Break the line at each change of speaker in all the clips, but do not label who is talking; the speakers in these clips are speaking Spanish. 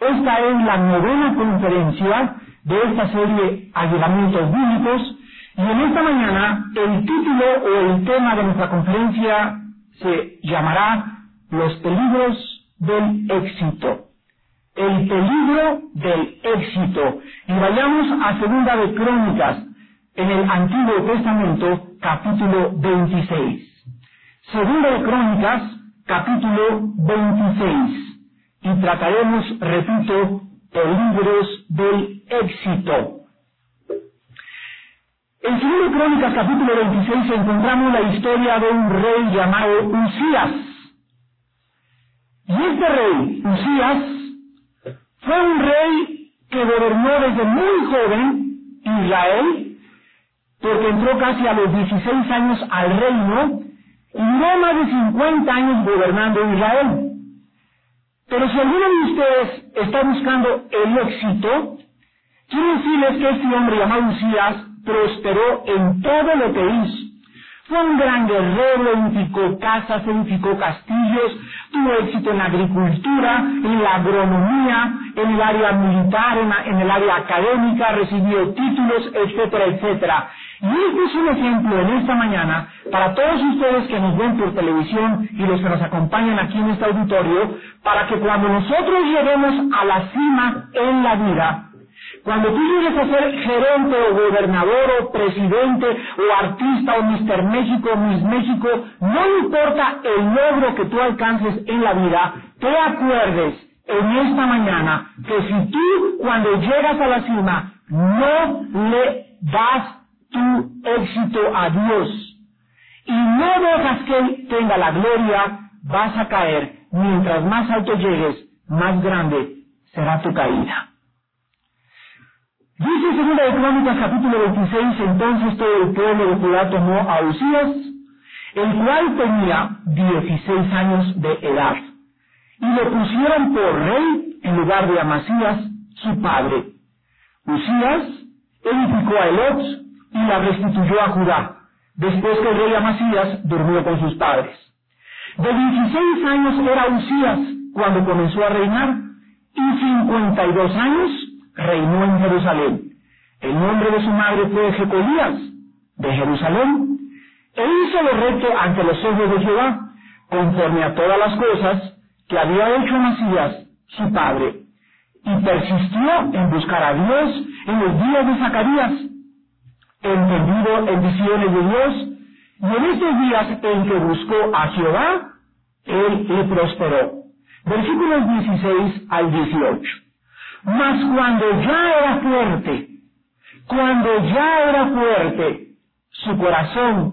Esta es la novena conferencia de esta serie Ayudamientos Bíblicos y en esta mañana el título o el tema de nuestra conferencia se llamará Los peligros del éxito. El peligro del éxito. Y vayamos a Segunda de Crónicas en el Antiguo Testamento, capítulo 26. Segunda de Crónicas, capítulo 26 y trataremos, repito, peligros del éxito. En 2 Crónicas capítulo 26 encontramos la historia de un rey llamado Usías. Y este rey, Usías, fue un rey que gobernó desde muy joven Israel, porque entró casi a los 16 años al reino y no más de 50 años gobernando Israel. Pero si alguno de ustedes está buscando el éxito, quiero decirles que este hombre llamado Usías prosperó en todo lo que hizo. Fue un gran guerrero, edificó casas, edificó castillos, tuvo éxito en la agricultura, en la agronomía, en el área militar, en, el área académica, recibió títulos, etcétera, etcétera. Y este es un ejemplo en esta mañana para todos ustedes que nos ven por televisión y los que nos acompañan aquí en este auditorio, para que cuando nosotros lleguemos a la cima en la vida, cuando tú llegues a ser gerente o gobernador o presidente o artista o Mister México o Miss México, no importa el logro que tú alcances en la vida, te acuerdes en esta mañana que si tú cuando llegas a la cima no le das a Dios y no dejas que Él tenga la gloria, vas a caer. Mientras más alto llegues, más grande será tu caída. Dice segunda de Crónicas capítulo 26, entonces todo el pueblo de Judá tomó a Usías, el cual tenía 16 años de edad, y lo pusieron por rey en lugar de Amasías, su padre. Usías edificó a Elot y la restituyó a Judá, después que el rey Amasías durmió con sus padres. De 16 años era Usías cuando comenzó a reinar, y 52 años reinó en Jerusalén. El nombre de su madre fue Jecolías, de Jerusalén. E hizo lo recto ante los ojos de Jehová, conforme a todas las cosas que había hecho Masías, su padre, y persistió en buscar a Dios en los días de Zacarías, entendido en visiones de Dios, y en estos días en que buscó a Jehová, él le prosperó. Versículos 16 al 18. Mas cuando ya era fuerte, cuando ya era fuerte, su corazón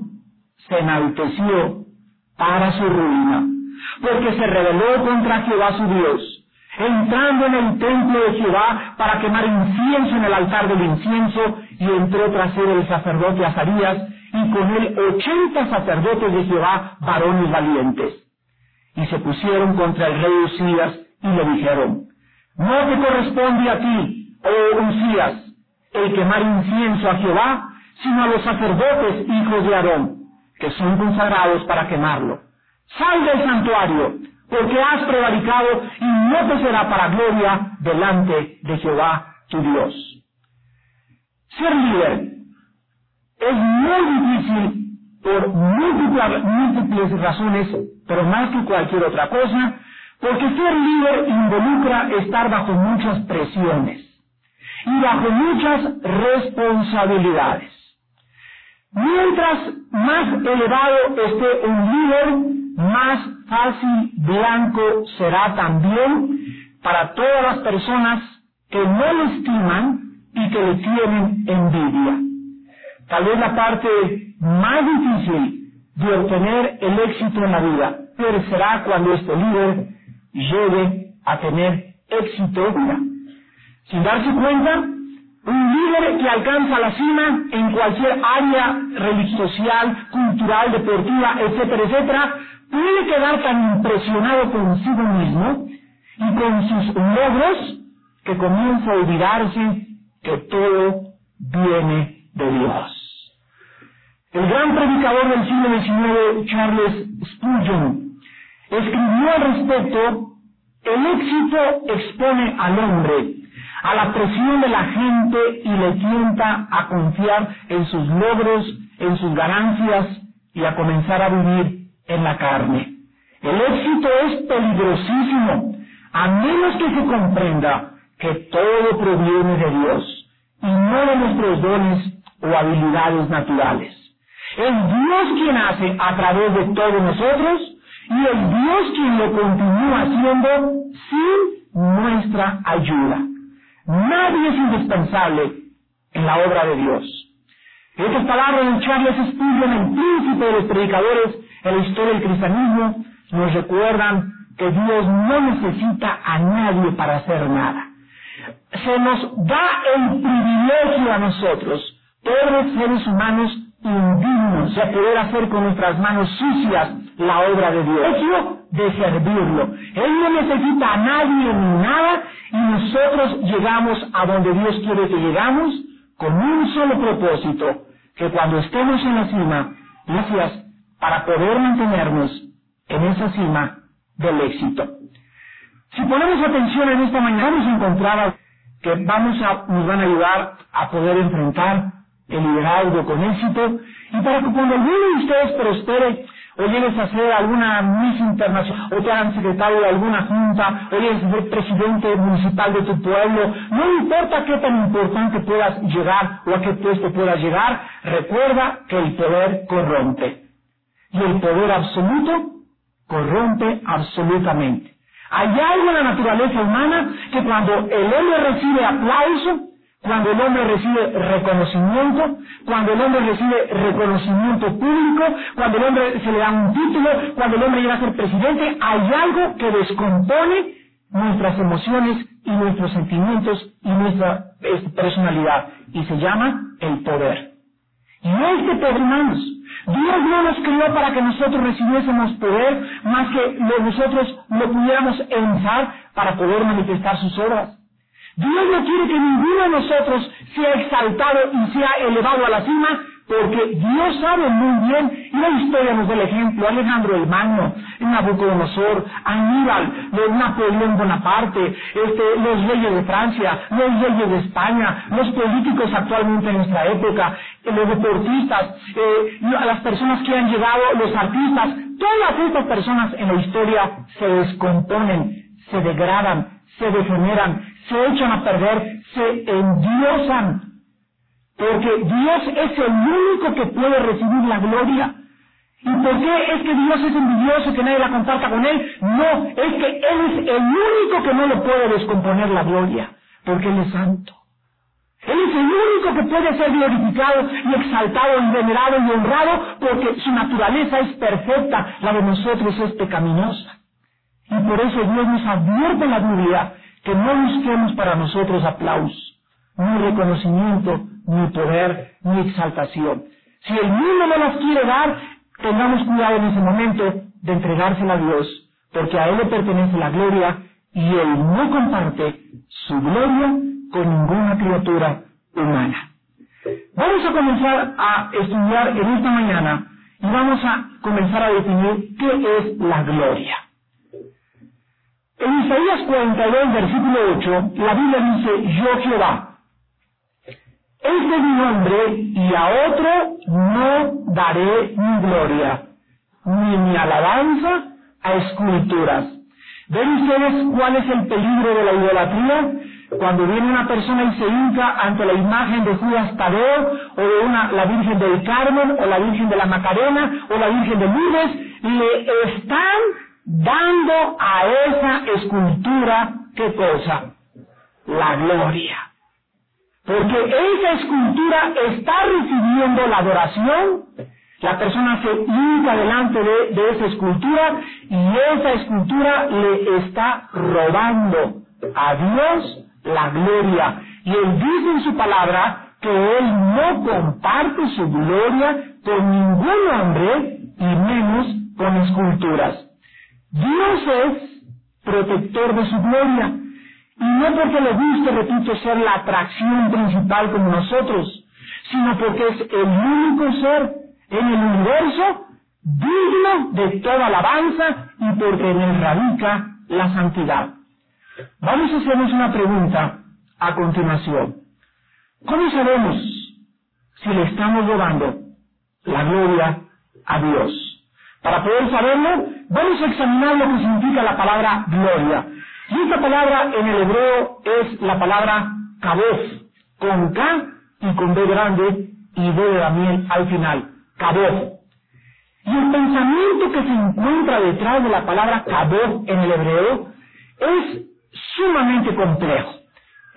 se enalteció para su ruina, porque se rebeló contra Jehová su Dios, entrando en el templo de Jehová para quemar incienso en el altar del incienso, y entró tras él el sacerdote Azarías, y con él ochenta sacerdotes de Jehová, varones valientes. Y se pusieron contra el rey Usías, y le dijeron, no te corresponde a ti, oh Usías, el quemar incienso a Jehová, sino a los sacerdotes hijos de Aarón, que son consagrados para quemarlo. Sal del santuario, porque has prevaricado y no te será para gloria delante de Jehová tu Dios. Ser líder es muy difícil por múltiples, múltiples razones, pero más que cualquier otra cosa, porque ser líder involucra estar bajo muchas presiones y bajo muchas responsabilidades. Mientras más elevado esté un líder, más fácil blanco será también para todas las personas que no le estiman y que le tienen envidia. Tal vez la parte más difícil de obtener el éxito en la vida, pero será cuando este líder llegue a tener éxito sin darse cuenta, un líder que alcanza la cima en cualquier área religiosa, cultural, deportiva, etcétera, etcétera, puede quedar tan impresionado consigo mismo y con sus logros que comienza a olvidarse que todo viene de Dios. El gran predicador del siglo XIX, Charles Spurgeon, escribió al respecto El éxito expone al hombre a la presión de la gente y le tienta a confiar en sus logros, en sus ganancias y a comenzar a vivir en la carne. El éxito es peligrosísimo, a menos que se comprenda que todo proviene de Dios y no de nuestros dones o habilidades naturales. Es Dios quien hace a través de todos nosotros y es Dios quien lo continúa haciendo sin nuestra ayuda. Nadie es indispensable en la obra de Dios. Estas palabras de Charles Spurgeon, el príncipe de los predicadores en la historia del cristianismo, nos recuerdan que Dios no necesita a nadie para hacer nada. Se nos da el privilegio a nosotros pobres seres humanos indignos de poder hacer con nuestras manos sucias la obra de Dios. De servirlo. Él no necesita a nadie ni nada y nosotros llegamos a donde Dios quiere que llegamos con un solo propósito, que cuando estemos en la cima, gracias para poder mantenernos en esa cima del éxito. Si ponemos atención en esta mañana, vamos a encontrar que vamos a, nos van a ayudar a poder enfrentar el liderazgo con éxito y para que cuando alguno de ustedes prospere o llegues a ser alguna Miss Internacional, o te hagan secretario de alguna junta, o llegues ser presidente municipal de tu pueblo, no importa qué tan importante puedas llegar o a qué puesto puedas llegar, recuerda que el poder corrompe. Y el poder absoluto corrompe absolutamente. Hay algo en la naturaleza humana que cuando el hombre recibe aplauso, cuando el hombre recibe reconocimiento, cuando el hombre recibe reconocimiento público, cuando el hombre se le da un título, cuando el hombre llega a ser presidente, hay algo que descompone nuestras emociones y nuestros sentimientos y nuestra personalidad y se llama el poder. Y este poder, hermanos, Dios no nos crió para que nosotros recibiésemos poder más que nosotros lo pudiéramos usar para poder manifestar sus obras. Dios no quiere que ninguno de nosotros sea exaltado y sea elevado a la cima, porque Dios sabe muy bien, y la historia nos da el ejemplo, Alejandro el Magno, Nabucodonosor, Aníbal, Napoleón Bonaparte, este, los reyes de Francia, los reyes de España, los políticos actualmente en nuestra época, los deportistas, eh, las personas que han llegado, los artistas, todas estas personas en la historia se descomponen, se degradan, se degeneran, se echan a perder, se endiosan. Porque Dios es el único que puede recibir la gloria. ¿Y por qué es que Dios es envidioso que nadie la comparta con Él? No, es que Él es el único que no le puede descomponer la gloria, porque Él es santo. Él es el único que puede ser glorificado y exaltado y venerado y honrado porque su naturaleza es perfecta, la de nosotros es pecaminosa. Y por eso Dios nos advierte la Biblia que no busquemos para nosotros aplausos, ni reconocimiento, ni poder, ni exaltación. Si el mundo no las quiere dar, tengamos cuidado en ese momento de entregársela a Dios, porque a Él le pertenece la gloria y Él no comparte su gloria con ninguna criatura humana. Vamos a comenzar a estudiar en esta mañana y vamos a comenzar a definir qué es la gloria. En Isaías 42, versículo 8, la Biblia dice, yo Jehová, este es mi nombre y a otro no daré mi gloria, ni mi alabanza a esculturas. ¿Ven ustedes cuál es el peligro de la idolatría? Cuando viene una persona y se hinca ante la imagen de Judas Tadeo, o de una, la Virgen del Carmen, o la Virgen de la Macarena, o la Virgen de Lourdes, le están dando a esa escultura, ¿qué cosa? La gloria. Porque esa escultura está recibiendo la adoración, la persona se hinca delante de, de esa escultura y esa escultura le está robando a Dios la gloria. Y él dice en su palabra que él no comparte su gloria con ningún hombre y menos con esculturas. Dios es protector de su gloria. Y no porque le guste, repito, ser la atracción principal como nosotros, sino porque es el único ser en el universo digno de toda alabanza y porque en él radica la santidad. Vamos a hacernos una pregunta a continuación. ¿Cómo sabemos si le estamos llevando la gloria a Dios? Para poder saberlo, vamos a examinar lo que significa la palabra gloria. Y esta palabra en el hebreo es la palabra kabof, con K y con B grande y B de Daniel al final, kabof. Y el pensamiento que se encuentra detrás de la palabra kabof en el hebreo es sumamente complejo,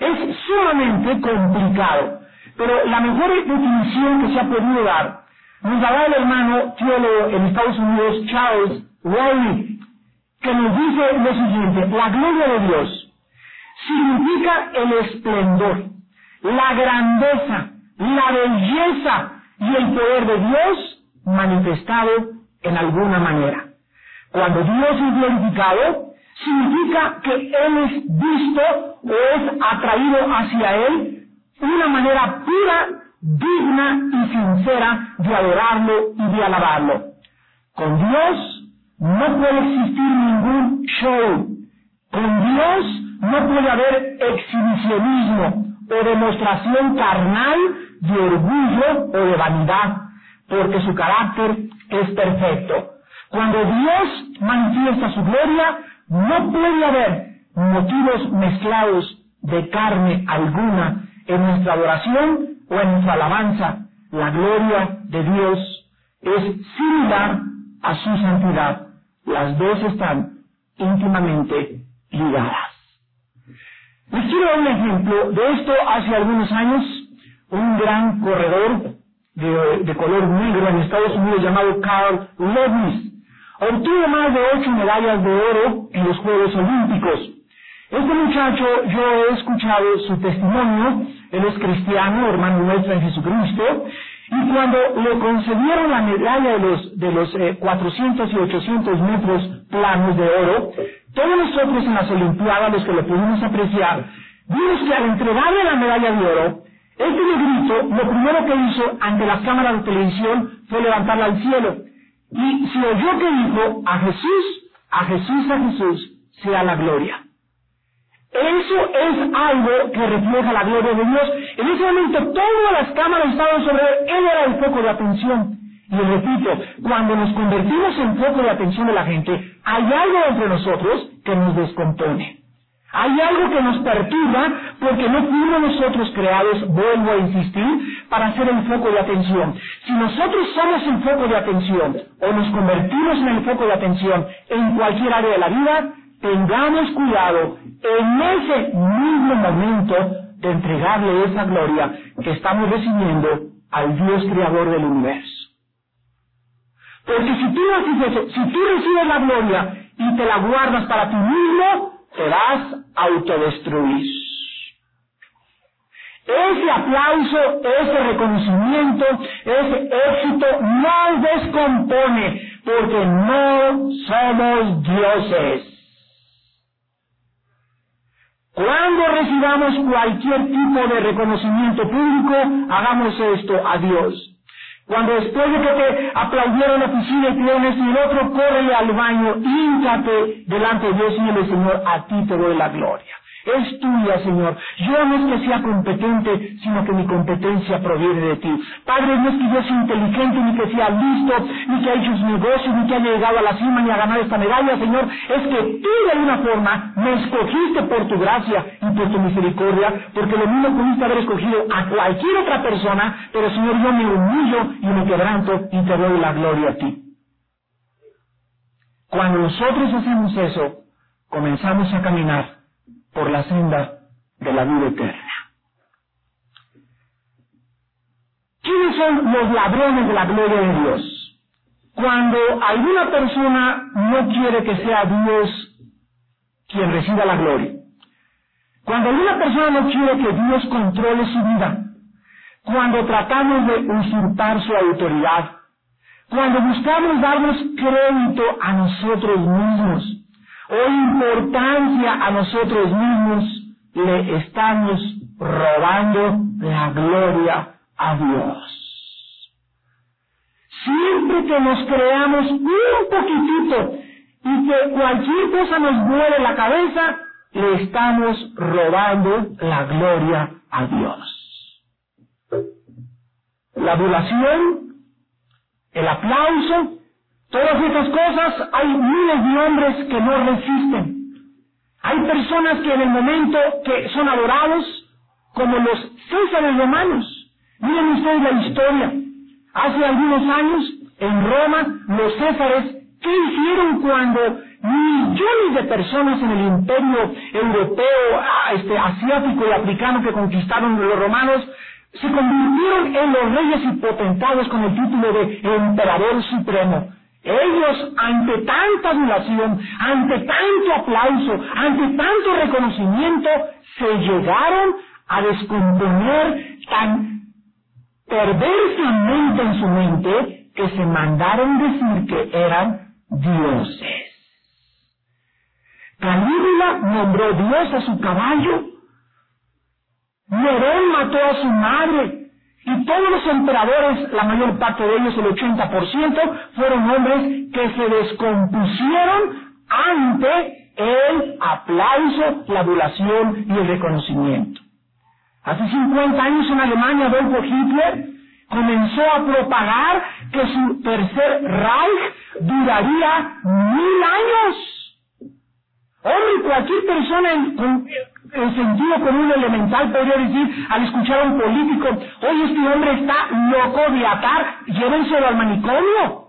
es sumamente complicado. Pero la mejor definición que se ha podido dar nos la da el hermano teólogo en Estados Unidos, Charles Wiley, que nos dice lo siguiente, la gloria de Dios significa el esplendor, la grandeza, la belleza y el poder de Dios manifestado en alguna manera. Cuando Dios es glorificado, significa que Él es visto o es atraído hacia Él de una manera pura, digna y sincera de adorarlo y de alabarlo. Con Dios no puede existir ningún show. Con Dios no puede haber exhibicionismo o demostración carnal de orgullo o de vanidad, porque su carácter es perfecto. Cuando Dios manifiesta su gloria, no puede haber motivos mezclados de carne alguna en nuestra adoración o en nuestra alabanza. La gloria de Dios es similar a su santidad. Las dos están íntimamente ligadas. Les quiero dar un ejemplo de esto. Hace algunos años, un gran corredor de, color negro en Estados Unidos llamado Carl Lewis obtuvo más de ocho medallas de oro en los Juegos Olímpicos. Este muchacho, yo he escuchado su testimonio, él es cristiano, hermano nuestro en Jesucristo, y cuando le concedieron la medalla de los, de los 400 eh, y 800 metros planos de oro, todos nosotros en las Olimpiadas, los que lo pudimos apreciar, vimos que al entregarle la medalla de oro, este negrito lo primero que hizo ante las cámaras de televisión fue levantarla al cielo. Y se oyó que dijo, a Jesús, a Jesús, a Jesús, sea la gloria. Eso es algo que refleja la gloria de Dios. En ese momento todas las cámaras estaban sobre él, él era el foco de atención. Y repito, cuando nos convertimos en foco de atención de la gente, hay algo entre nosotros que nos descompone. Hay algo que nos perturba porque no fuimos nosotros creados, vuelvo a insistir, para ser el foco de atención. Si nosotros somos el foco de atención o nos convertimos en el foco de atención en cualquier área de la vida, tengamos cuidado en ese mismo momento de entregarle esa gloria que estamos recibiendo al Dios creador del universo. Porque si tú si tú recibes la gloria y te la guardas para ti mismo, te vas autodestruir. Ese aplauso, ese reconocimiento, ese éxito nos descompone porque no somos dioses. Cuando recibamos cualquier tipo de reconocimiento público, hagamos esto a Dios. Cuando después de que te aplaudieron la oficina y pidieron esto el otro, corre al baño, híncate delante de Dios y dile, Señor, a ti te doy la gloria es tuya, Señor. Yo no es que sea competente, sino que mi competencia proviene de ti. Padre, no es que yo sea inteligente, ni que sea listo, ni que haya hecho su negocio, ni que haya llegado a la cima, ni a ganar esta medalla, Señor. Es que tú de alguna forma me escogiste por tu gracia y por tu misericordia, porque lo mismo pudiste haber escogido a cualquier otra persona, pero Señor, yo me humillo y me quebranto y te doy la gloria a ti. Cuando nosotros hacemos eso, comenzamos a caminar por la senda de la vida eterna. ¿Quiénes son los ladrones de la gloria de Dios? Cuando alguna persona no quiere que sea Dios quien reciba la gloria. Cuando alguna persona no quiere que Dios controle su vida. Cuando tratamos de usurpar su autoridad. Cuando buscamos darnos crédito a nosotros mismos o importancia a nosotros mismos, le estamos robando la gloria a Dios. Siempre que nos creamos un poquitito y que cualquier cosa nos mueve la cabeza, le estamos robando la gloria a Dios. La adulación, el aplauso, todas estas cosas, hay miles de hombres que no resisten. Hay personas que en el momento que son adorados, como los césares romanos. Miren ustedes la historia. Hace algunos años, en Roma, los césares, ¿qué hicieron cuando millones de personas en el imperio europeo, este, asiático y africano que conquistaron los romanos, se convirtieron en los reyes y potentados con el título de emperador supremo. Ellos, ante tanta adulación, ante tanto aplauso, ante tanto reconocimiento, se llegaron a descomponer tan perversamente en su mente que se mandaron decir que eran dioses. Calígula nombró Dios a su caballo. Nerón mató a su madre. Y todos los emperadores, la mayor parte de ellos, el 80%, fueron hombres que se descompusieron ante el aplauso, la adulación y el reconocimiento. Hace 50 años en Alemania, Adolfo Hitler comenzó a propagar que su tercer Reich duraría mil años. Hombre, cualquier persona en, en sentido común elemental podría decir al escuchar a un político, oye, este hombre está loco de atar, llévenselo al manicomio.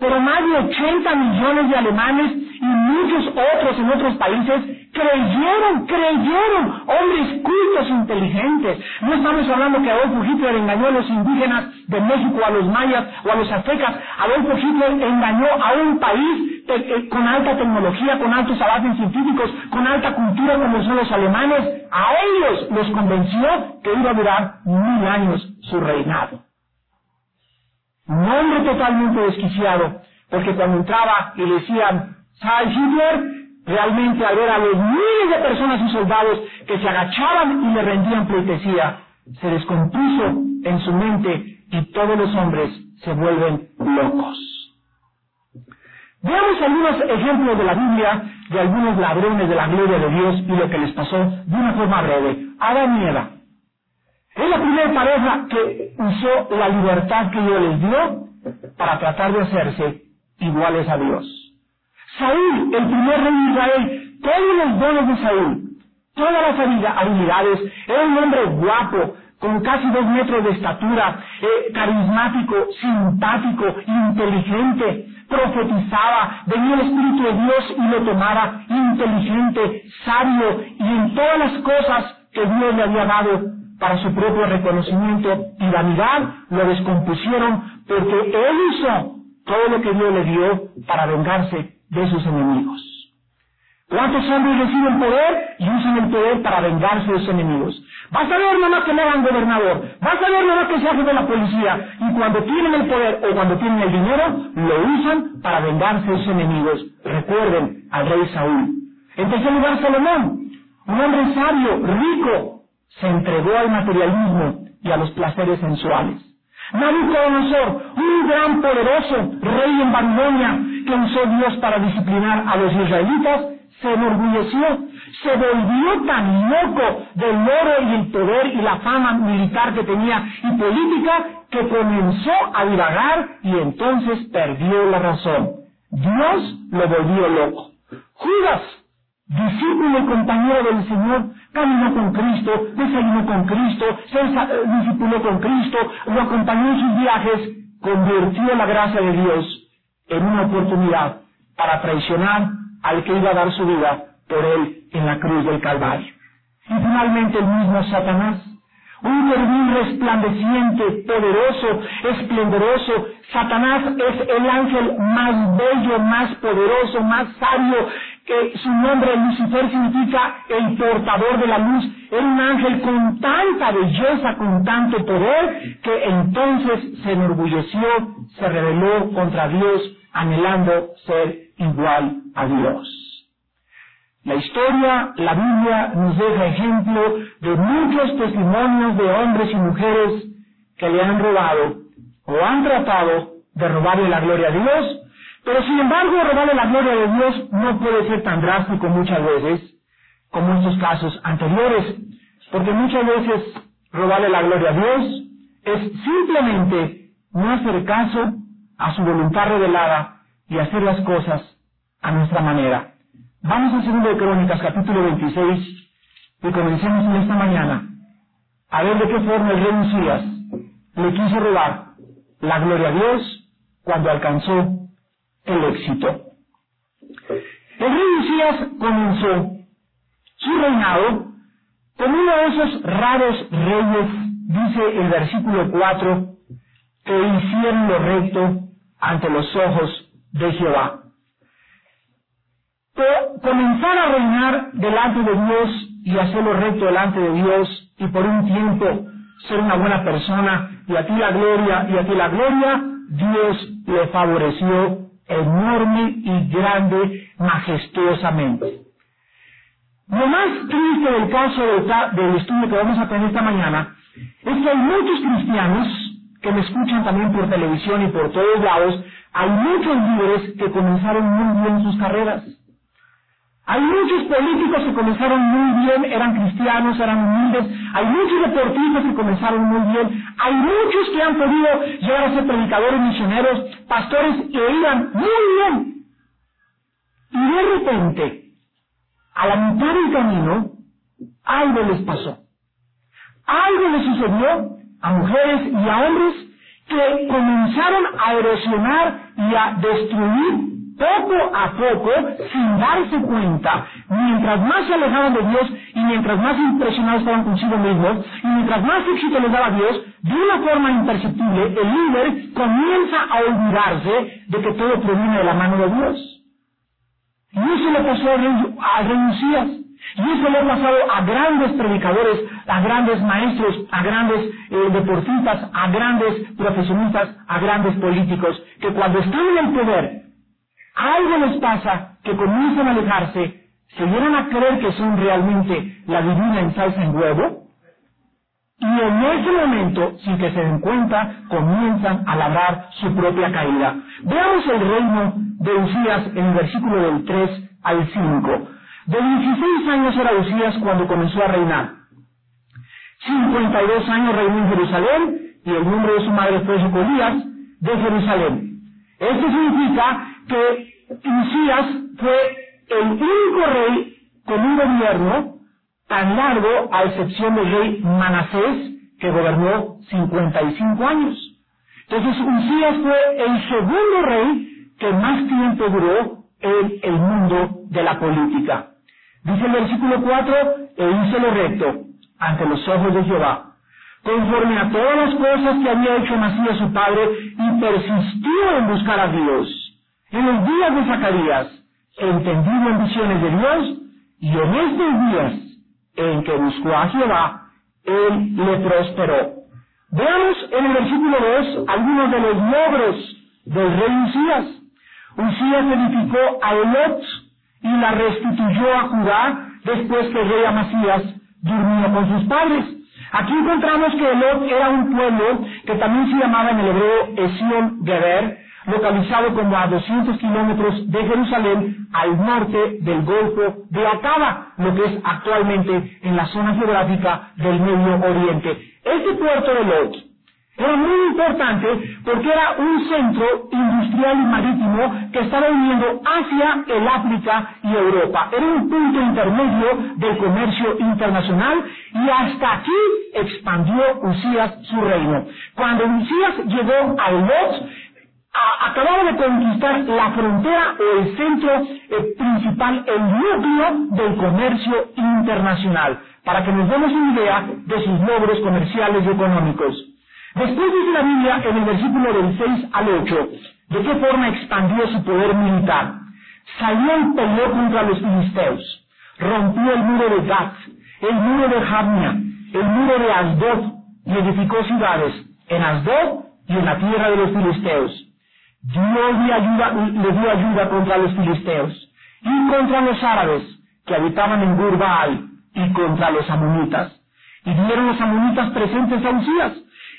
Pero más de 80 millones de alemanes y muchos otros en otros países creyeron, creyeron, hombres cultos, inteligentes. No estamos hablando que Adolfo Hitler engañó a los indígenas de México, a los mayas o a los aztecas. Adolfo Hitler engañó a un país con alta tecnología, con altos avances científicos, con alta cultura como son los alemanes. A ellos los convenció que iba a durar mil años su reinado. Un hombre totalmente desquiciado, porque cuando entraba y le decían, ¿sabes Hitler? Realmente al ver a los miles de personas y soldados que se agachaban y le rendían pleitesía, se descompuso en su mente y todos los hombres se vuelven locos. Veamos algunos ejemplos de la Biblia de algunos ladrones de la gloria de Dios y lo que les pasó de una forma breve. Adán y Eva. Es la primera pareja que usó la libertad que Dios les dio para tratar de hacerse iguales a Dios. Saúl, el primer rey de Israel, todos los dones de Saúl, todas las habilidades, era un hombre guapo, con casi dos metros de estatura, eh, carismático, simpático, inteligente, profetizaba, venía el Espíritu de Dios y lo tomaba, inteligente, sabio, y en todas las cosas que Dios le había dado para su propio reconocimiento y vanidad, lo descompusieron porque él usó todo lo que Dios le dio para vengarse de sus enemigos. ¿Cuántos hombres reciben poder y usan el poder para vengarse de sus enemigos? Vas a ver nomás que le hagan gobernador, vas a ver nomás que se hace de la policía, y cuando tienen el poder o cuando tienen el dinero, lo usan para vengarse de sus enemigos. Recuerden al rey Saúl. En tercer lugar, Salomón, un hombre sabio, rico, se entregó al materialismo y a los placeres sensuales. Nabucodonosor, un gran poderoso rey en Babilonia, que usó Dios para disciplinar a los israelitas, se enorgulleció, se volvió tan loco del oro y el poder y la fama militar que tenía y política que comenzó a divagar y entonces perdió la razón. Dios lo volvió loco. Judas, discípulo y compañero del Señor, caminó con Cristo, desayunó con Cristo, se eh, discipuló con Cristo, lo acompañó en sus viajes, convirtió la gracia de Dios en una oportunidad para traicionar al que iba a dar su vida por él en la cruz del Calvario. Y finalmente el mismo Satanás, un querubín resplandeciente, poderoso, esplendoroso. Satanás es el ángel más bello, más poderoso, más sabio, que su nombre Lucifer significa el portador de la luz. Era un ángel con tanta belleza, con tanto poder, que entonces se enorgulleció, se rebeló contra Dios, anhelando ser igual a Dios. La historia, la Biblia nos deja ejemplo de muchos testimonios de hombres y mujeres que le han robado o han tratado de robarle la gloria a Dios, pero sin embargo robarle la gloria de Dios no puede ser tan drástico muchas veces, como estos casos anteriores, porque muchas veces robarle la gloria a Dios es simplemente no hacer caso a su voluntad revelada y hacer las cosas a nuestra manera. Vamos a segundo de Crónicas, capítulo 26, y comencemos en esta mañana a ver de qué forma el rey Usías le quiso robar la gloria a Dios cuando alcanzó el éxito. El rey Usías comenzó su reinado con uno de esos raros reyes, dice el versículo 4, que hicieron lo recto ante los ojos de Jehová. comenzar a reinar delante de Dios y hacerlo recto delante de Dios y por un tiempo ser una buena persona y a ti la gloria y a ti la gloria, Dios le favoreció enorme y grande, majestuosamente. Lo más triste del caso del estudio que vamos a tener esta mañana es que hay muchos cristianos que me escuchan también por televisión y por todos lados, hay muchos líderes que comenzaron muy bien sus carreras. Hay muchos políticos que comenzaron muy bien, eran cristianos, eran humildes. Hay muchos deportistas que comenzaron muy bien. Hay muchos que han podido llegar a ser predicadores, misioneros, pastores que iban muy bien. Y de repente, a la mitad del camino, algo les pasó. Algo les sucedió a mujeres y a hombres que comenzaron a erosionar y a destruir poco a poco, sin darse cuenta, mientras más se alejaban de Dios y mientras más impresionados estaban consigo mismos, y mientras más éxito les daba Dios, de una forma imperceptible, el líder comienza a olvidarse de que todo proviene de la mano de Dios. Y eso le pasó a rey Y eso le ha pasado a grandes predicadores, a grandes maestros, a grandes eh, deportistas, a grandes profesionistas, a grandes políticos, que cuando están en el poder, algo les pasa que comienzan a alejarse, se llegan a creer que son realmente la divina en salsa en huevo, y en ese momento, sin que se den cuenta, comienzan a labrar su propia caída. Veamos el reino de Usías en el versículo del 3 al 5. De 16 años era Usías cuando comenzó a reinar. 52 años reinó en Jerusalén y el nombre de su madre fue Jecolías de Jerusalén. Esto significa que Usías fue el único rey con un gobierno tan largo a excepción del rey Manasés, que gobernó 55 años. Entonces Usías fue el segundo rey que más tiempo duró en el mundo de la política. Dice el versículo 4, e hizo lo recto ante los ojos de Jehová, conforme a todas las cosas que había hecho Masías su padre, y persistió en buscar a Dios. En los días de Zacarías, entendido en visiones de Dios, y en estos días en que buscó a Jehová, él le prosperó. Veamos en el versículo 2 algunos de los logros del rey Usías. Usías edificó a Elot y la restituyó a Judá después que el rey Amasías durmió con sus padres. Aquí encontramos que Elot era un pueblo que también se llamaba en el hebreo Esión Geber, localizado como a 200 kilómetros de Jerusalén al norte del Golfo de Acaba, lo que es actualmente en la zona geográfica del Medio Oriente. Este puerto de Lot era muy importante porque era un centro industrial y marítimo que estaba uniendo Asia, el África y Europa. Era un punto intermedio del comercio internacional y hasta aquí expandió Usías su reino. Cuando Usías llegó a Lot, acababa de conquistar la frontera o el centro eh, principal, el núcleo del comercio internacional, para que nos demos una idea de sus logros comerciales y económicos. Después dice la Biblia en el versículo del 6 al 8, de qué forma expandió su poder militar. Salió y peleó contra los filisteos, rompió el muro de Gat, el muro de Jamnia, el muro de Asdod, y edificó ciudades en Asdod y en la tierra de los filisteos Dios le, ayuda, dio ayuda contra los filisteos y contra los árabes que habitaban en Gurbaal y contra los amonitas. Y dieron los amonitas presentes a Usías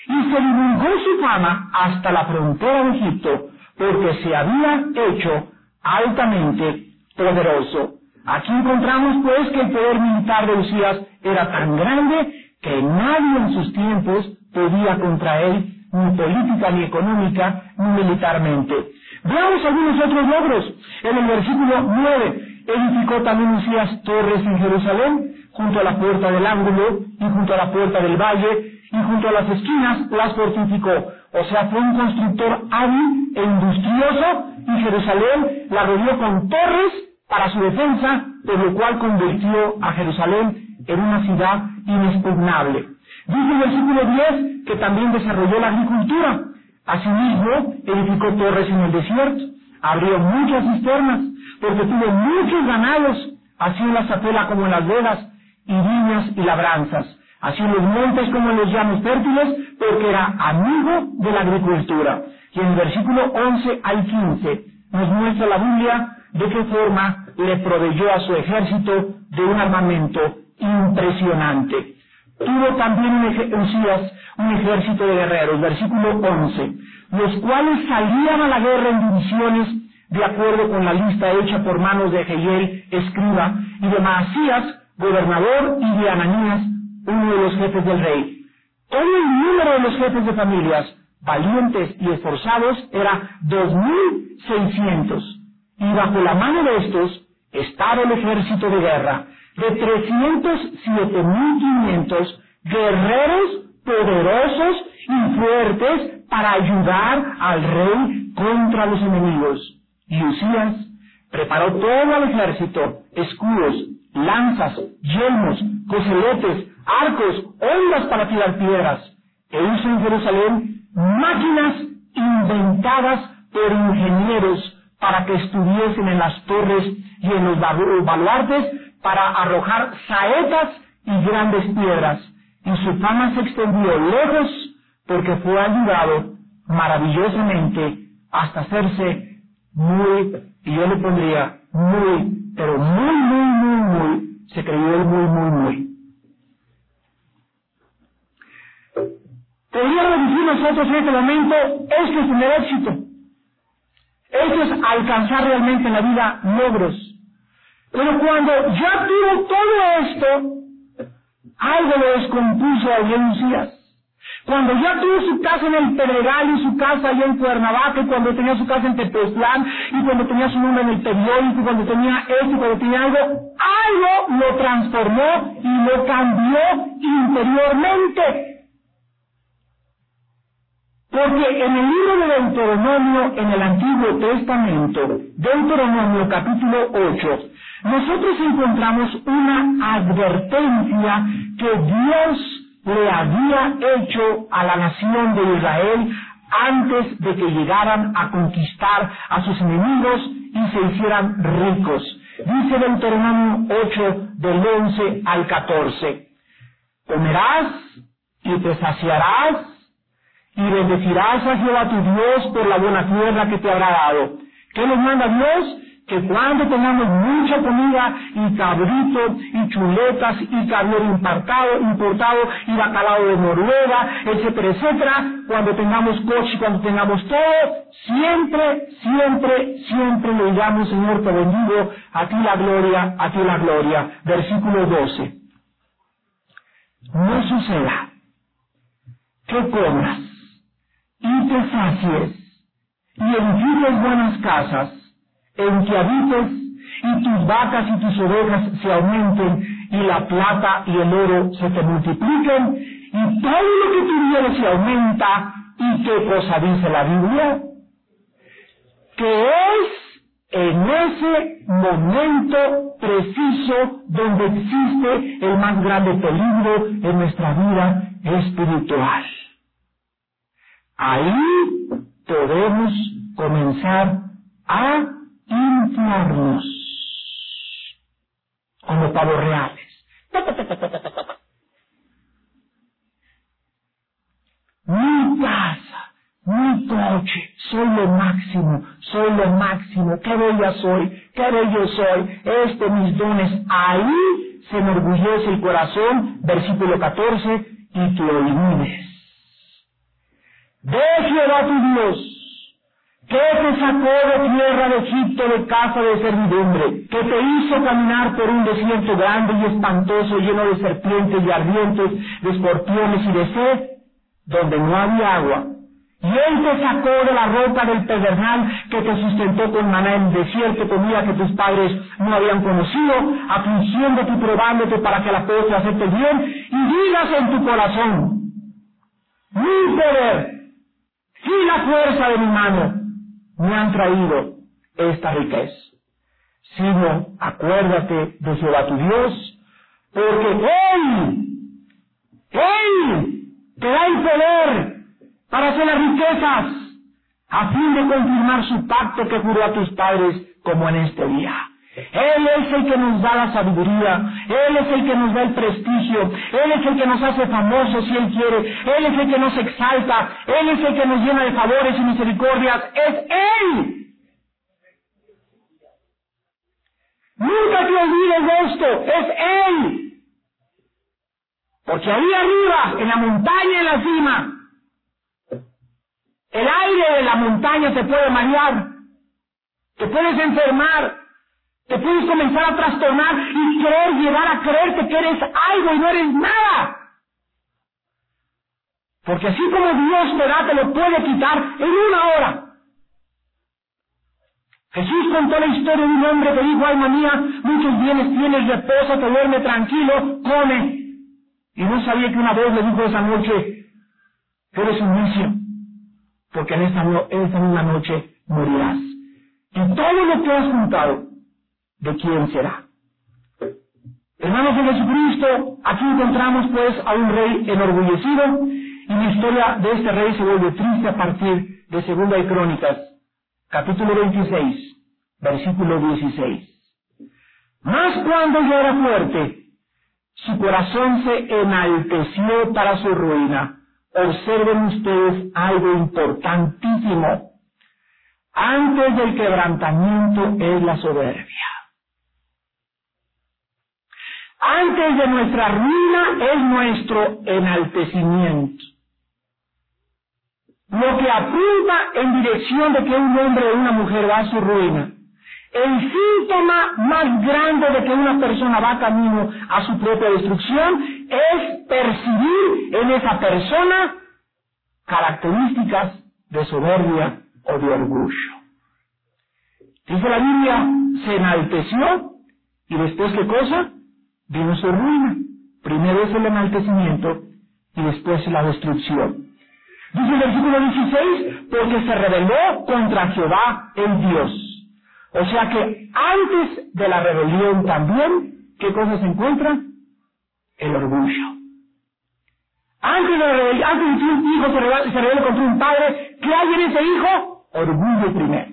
y se divulgó su fama hasta la frontera de Egipto porque se había hecho altamente poderoso. Aquí encontramos pues que el poder militar de Usías era tan grande que nadie en sus tiempos podía contra él, ni política, ni económica, ni militarmente. Veamos algunos otros logros. En el versículo 9, edificó también Usías torres en Jerusalén, junto a la puerta del ángulo y junto a la puerta del valle, y junto a las esquinas las fortificó. O sea, fue un constructor hábil e industrioso, y Jerusalén la rodeó con torres para su defensa, por lo cual convirtió a Jerusalén en una ciudad inexpugnable. Dice el versículo 10 que también desarrolló la agricultura. Asimismo, edificó torres en el desierto, abrió muchas cisternas, porque tuvo muchos ganados, así en la zapela como en las vedas, y viñas y labranzas, así los montes como los llanos fértiles, porque era amigo de la agricultura. Y en el versículo 11 al 15 nos muestra la Biblia de qué forma le proveyó a su ejército de un armamento impresionante. Tuvo también un, un ejército de guerreros, versículo 11, los cuales salían a la guerra en divisiones de acuerdo con la lista hecha por manos de Jehiel, escriba, y de Maasías, gobernador, y de Ananías, uno de los jefes del rey. Todo el número de los jefes de familias, valientes y esforzados, era dos mil seiscientos, y bajo la mano de estos estaba el ejército de guerra, de trescientos siete mil quinientos guerreros poderosos y fuertes para ayudar al rey contra los enemigos. Y Usías preparó todo el ejército, escudos, lanzas, yelmos, coseletes, arcos, ondas para tirar piedras, e hizo en Jerusalén máquinas inventadas por ingenieros para que estuviesen en las torres y en los baluartes para arrojar saetas y grandes piedras. Y su fama se extendió lejos porque fue ayudado maravillosamente hasta hacerse muy, y yo le pondría muy, pero muy, muy, muy, muy, se creyó muy, muy, muy. Podríamos decir nosotros en este momento, esto es tener éxito. Esto es alcanzar realmente en la vida logros. Pero cuando ya tuvo todo esto, algo lo descompuso a en días. Cuando ya tuvo su casa en el Pedregal y su casa allá en Cuernavaca, y cuando tenía su casa en Tepoztlán, y cuando tenía su nombre en el periódico, y cuando tenía esto, y cuando tenía algo, algo lo transformó y lo cambió interiormente. Porque en el libro de Deuteronomio, en el Antiguo Testamento, Deuteronomio capítulo 8, nosotros encontramos una advertencia que Dios le había hecho a la nación de Israel antes de que llegaran a conquistar a sus enemigos y se hicieran ricos. Dice Deuteronomio 8 del 11 al 14. Comerás y te saciarás y bendecirás a Jehová tu Dios por la buena tierra que te habrá dado. ¿Qué nos manda Dios? que cuando tengamos mucha comida y cabrito y chuletas y caviar importado, importado y bacalao de Noruega, etcétera, etcétera, cuando tengamos coche, cuando tengamos todo, siempre, siempre, siempre le digamos, Señor, te bendigo, a ti la gloria, a ti la gloria. Versículo 12. No suceda que comas y te sacies y edifiques buenas casas en que habites y tus vacas y tus ovejas se aumenten y la plata y el oro se te multipliquen y todo lo que tuvieres se aumenta y qué cosa dice la Biblia que es en ese momento preciso donde existe el más grande peligro en nuestra vida espiritual. Ahí podemos comenzar a inflarnos como pavos reales. Mi casa, mi coche, soy lo máximo, soy lo máximo, qué bella soy, qué bello soy, este mis dones, ahí se enorgullece el corazón, versículo 14, y te olvides. De Jehová tu Dios, que te sacó de tierra de Egipto de casa de servidumbre, que te hizo caminar por un desierto grande y espantoso, lleno de serpientes y ardientes, de escorpiones y de sed, donde no había agua. Y Él te sacó de la roca del pedernal que te sustentó con maná en desierto, comida que tus padres no habían conocido, afligiéndote y probándote para que la cosa te acepte bien, y digas en tu corazón, mi poder y la fuerza de mi mano me han traído esta riqueza, sino acuérdate de Jehová tu Dios, porque Él, Él te da el poder para hacer las riquezas, a fin de confirmar su pacto que juró a tus padres como en este día. Él es el que nos da la sabiduría, Él es el que nos da el prestigio, Él es el que nos hace famosos si Él quiere, Él es el que nos exalta, Él es el que nos llena de favores y misericordias, es Él. Nunca te olvides de esto, es Él. Porque ahí arriba, en la montaña, en la cima, el aire de la montaña te puede marear, te puedes enfermar, te puedes comenzar a trastornar y querer llegar a creerte que eres algo y no eres nada. Porque así como Dios te da, te lo puede quitar en una hora. Jesús contó la historia de un hombre que dijo, alma mía, muchos bienes tienes, reposa, te duerme tranquilo, come. Y no sabía que una voz le dijo esa noche, eres un vicio, porque en esta, en esta misma noche morirás. Y todo lo que has juntado, de quién será. Hermanos de Jesucristo, aquí encontramos pues a un rey enorgullecido y la historia de este rey se vuelve triste a partir de Segunda de Crónicas, capítulo 26, versículo 16. Mas cuando ya era fuerte, su corazón se enalteció para su ruina. Observen ustedes algo importantísimo. Antes del quebrantamiento es la soberbia. Antes de nuestra ruina es nuestro enaltecimiento. Lo que apunta en dirección de que un hombre o una mujer va a su ruina. El síntoma más grande de que una persona va camino a su propia destrucción es percibir en esa persona características de soberbia o de orgullo. Dice la Biblia, se enalteció y después qué cosa? Vino su ruina. Primero es el enaltecimiento y después la destrucción. Dice el versículo 16, porque se rebeló contra Jehová el Dios. O sea que antes de la rebelión también, ¿qué cosa se encuentra? El orgullo. Antes de, la antes de que un hijo se rebelde, contra un padre, ¿qué hay en ese hijo? Orgullo primero.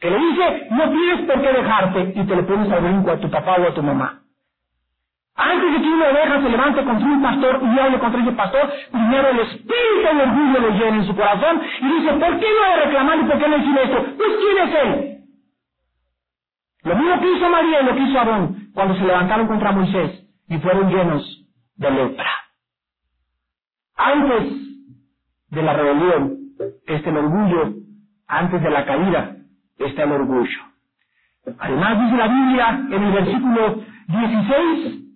Que le dice, no tienes por qué dejarte y te le pones al brinco a tu papá o a tu mamá. Antes de que una oveja se levante contra un pastor y hable contra ese pastor, primero el espíritu de orgullo lo llena en su corazón y dice, ¿por qué no le reclamar y por qué no decir esto? Pues ¿quién es él? Lo mismo que hizo María y lo que hizo Aarón cuando se levantaron contra Moisés y fueron llenos de lepra. Antes de la rebelión está el orgullo, antes de la caída está el orgullo. Además dice la Biblia en el versículo 16,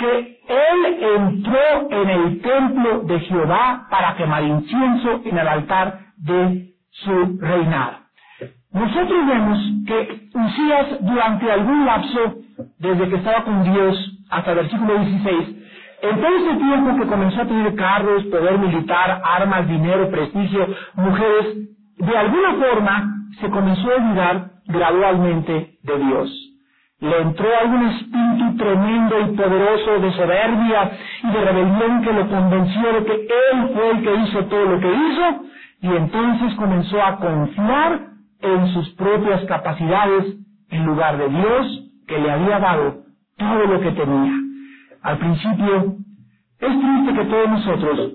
que él entró en el templo de Jehová para quemar incienso en el altar de su reinado. Nosotros vemos que Usías durante algún lapso, desde que estaba con Dios hasta el versículo 16, en todo ese tiempo que comenzó a tener carros, poder militar, armas, dinero, prestigio, mujeres, de alguna forma se comenzó a olvidar gradualmente de Dios le entró algún espíritu tremendo y poderoso de soberbia y de rebelión que lo convenció de que él fue el que hizo todo lo que hizo y entonces comenzó a confiar en sus propias capacidades en lugar de Dios que le había dado todo lo que tenía. Al principio, es triste que todos nosotros